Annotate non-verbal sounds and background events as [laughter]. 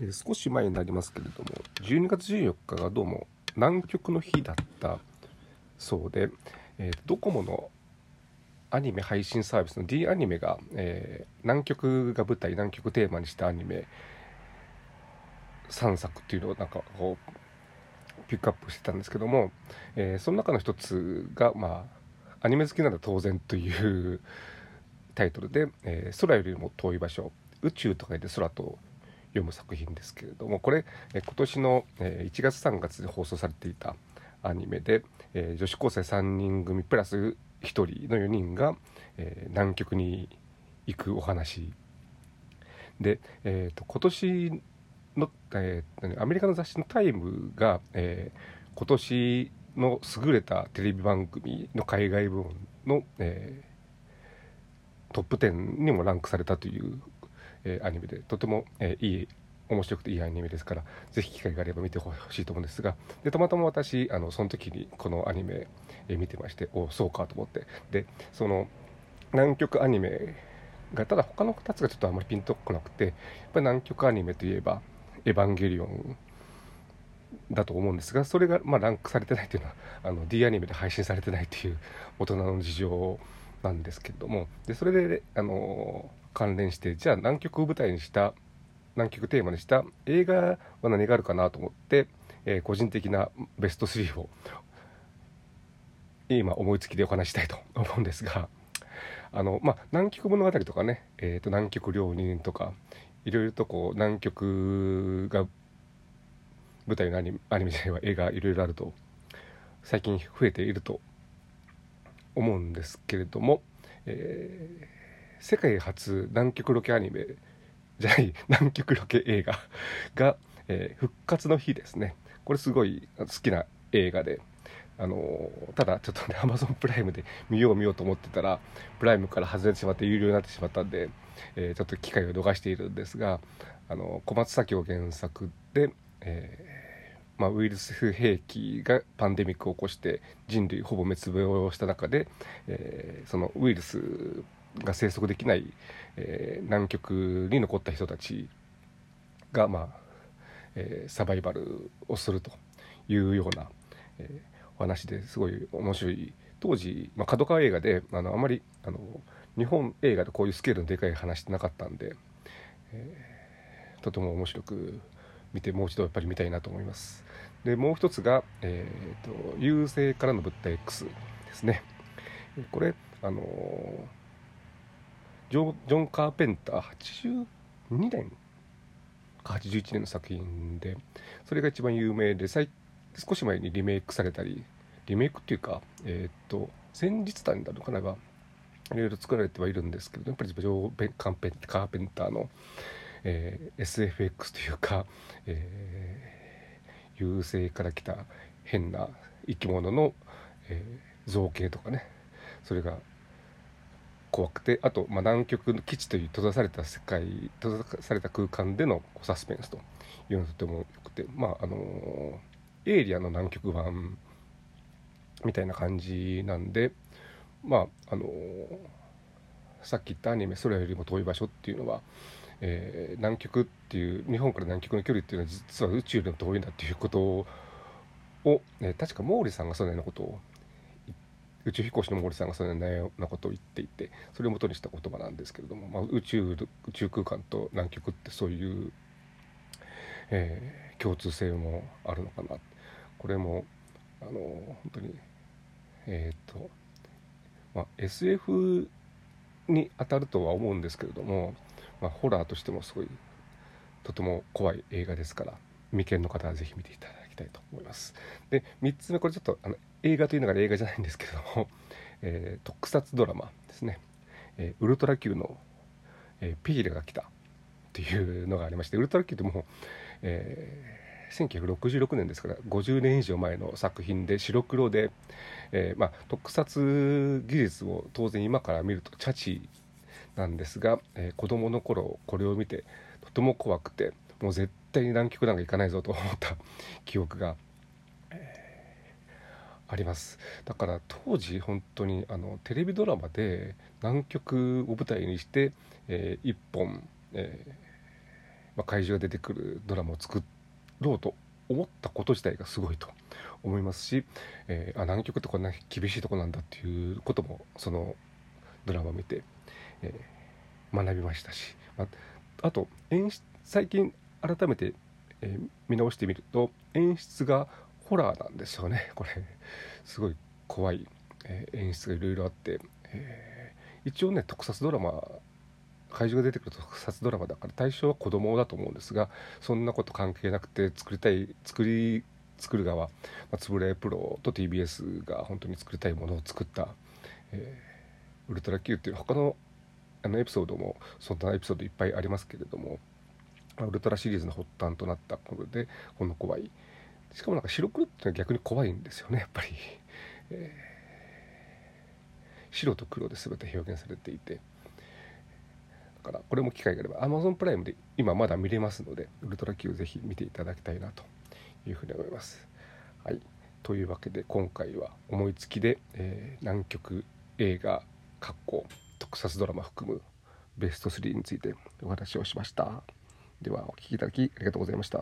え少し前になりますけれども12月14日がどうも南極の日だったそうで、えー、ドコモのアニメ配信サービスの D アニメが、えー、南極が舞台南極テーマにしたアニメ3作っていうのをなんかこうピックアップしてたんですけども、えー、その中の一つがまあアニメ好きなら当然というタイトルで、えー、空よりも遠い場所宇宙と書いて空と読む作品ですけれどもこれ、え今年の、え1月3月で放送されていたアニメで、え女子高生3人組プラス1人の4人が、え南極に行くお話。で、えーと、今年の、えー、アメリカの雑誌の「タイムが」えー、今年の優れたテレビ番組の海外部門の、えー、トップ10にもランクされたというえ、アニメで。とても、え、いい面白くていいアニメですからぜひ機会があれば見てほしいと思うんですがでたまたま私あのその時にこのアニメ、え、見てましておそうかと思って。でその南極アニメがただ他の2つがちょっとあんまりピンとこなくてやっぱり南極アニメといえば「エヴァンゲリオン」だと思うんですがそれがまあランクされてないというのはあの D アニメで配信されてないという大人の事情なんですけれども。でそれであの関連してじゃあ南極を舞台にした南極テーマにした映画は何があるかなと思って、えー、個人的なベスト3を今思いつきでお話したいと [laughs] 思うんですがあの、まあ、南極物語とかね、えーと、南極料理人とかいろいろとこう南極が舞台のアニメアニメじゃないわ映画いろいろあると最近増えていると思うんですけれども、えー世界初南極ロケアニメじゃない [laughs] 南極ロケ映画が、えー、復活の日ですね。これすごい好きな映画で。あの、ただちょっとね Amazon プライムで見よう見ようと思ってたらプライムから外れてしまって有料になってしまったんで、えー、ちょっと機会を逃しているんですがあの小松左京原作で、えーまあ、ウイルス兵器がパンデミックを起こして人類ほぼ滅亡した中で、えー、そのウイルスが生息できない、えー、南極に残った人たちが、まあえー、サバイバルをするというような、えー、お話ですごい面白い。当時、まあ、角川映画であのあまりあの日本映画でこういうスケールのでかい話ってなかったんで、えー、とても面白く見てもう一度やっぱり見たいなと思います。でもう一つが、えーと、優勢からの物体 X ですね。これあのージョジョン・カーペンター82年か81年の作品でそれが一番有名で少し前にリメイクされたりリメイクっていうかえー、っと前日談なのかながいろいろ作られてはいるんですけどやっぱりジョー・カンペンカーペンターの、えー、SFX というか、えー、優勢から来た変な生き物の、えー、造形とかねそれが怖くてあと、まあ、南極の基地という閉ざされた世界閉ざされた空間でのサスペンスというのがとてもよくてまああのエイリアの南極版みたいな感じなんでまああのさっき言ったアニメ「空よりも遠い場所」っていうのは、えー、南極っていう日本から南極の距離っていうのは実は宇宙よりも遠いんだっていうことを、えー、確か毛利さんがそのようなことを宇宙飛行士の森さんがそのようなことを言っていてそれをもとにした言葉なんですけれども、まあ、宇宙宇宙空間と南極ってそういう、えー、共通性もあるのかな。これもあの本当にえっ、ー、と、まあ、SF に当たるとは思うんですけれども、まあ、ホラーとしてもすごいとても怖い映画ですから未見の方は是非見ていただきたいと思います。で3つ目これちょっとあの映画というのが映画じゃないんですけども、[laughs] えー、特撮ドラマですね、えー、ウルトラ Q の、えー、ピーレが来たっていうのがありましてウルトラ Q ってもう、えー、1966年ですから50年以上前の作品で白黒で、えーまあ、特撮技術を当然今から見るとチャチなんですが、えー、子供の頃これを見てとても怖くてもう絶対に南極なんか行かないぞと思った [laughs] 記憶があります。だから当時本当にあのテレビドラマで南極を舞台にして、えー、1本、えー、まあ、怪獣が出てくるドラマを作ろうと思ったこと自体がすごいと思いますし、えー、あ南極ってこんな厳しいとこなんだっていうこともそのドラマを見て、えー、学びましたし、まあ、あと演出最近改めて、えー、見直してみると演出がホラーなんですよね。これすごい怖い、え演出がいろいろあって、え一応ね特撮ドラマ怪獣が出てくる特撮ドラマだから対象は子供だと思うんですがそんなこと関係なくて作りたい作り作る側、ま、つぶれプロと TBS が本当に作りたいものを作った、えー、ウルトラ Q っていう他のあのエピソードもそんなエピソードいっぱいありますけれども、ウルトラシリーズの発端となったことでこの怖いしかもなんか白黒っていうのは逆に怖いんですよねやっぱり、えー、白と黒で全て表現されていてだからこれも機会があれば Amazon プライムで今まだ見れますのでウルトラ Q ぜひ見ていただきたいなというふうに思います。はい、というわけで今回は思いつきで、えー、南極映画括弧特撮ドラマ含むベスト3についてお話をしました。ではお聴きいただきありがとうございました。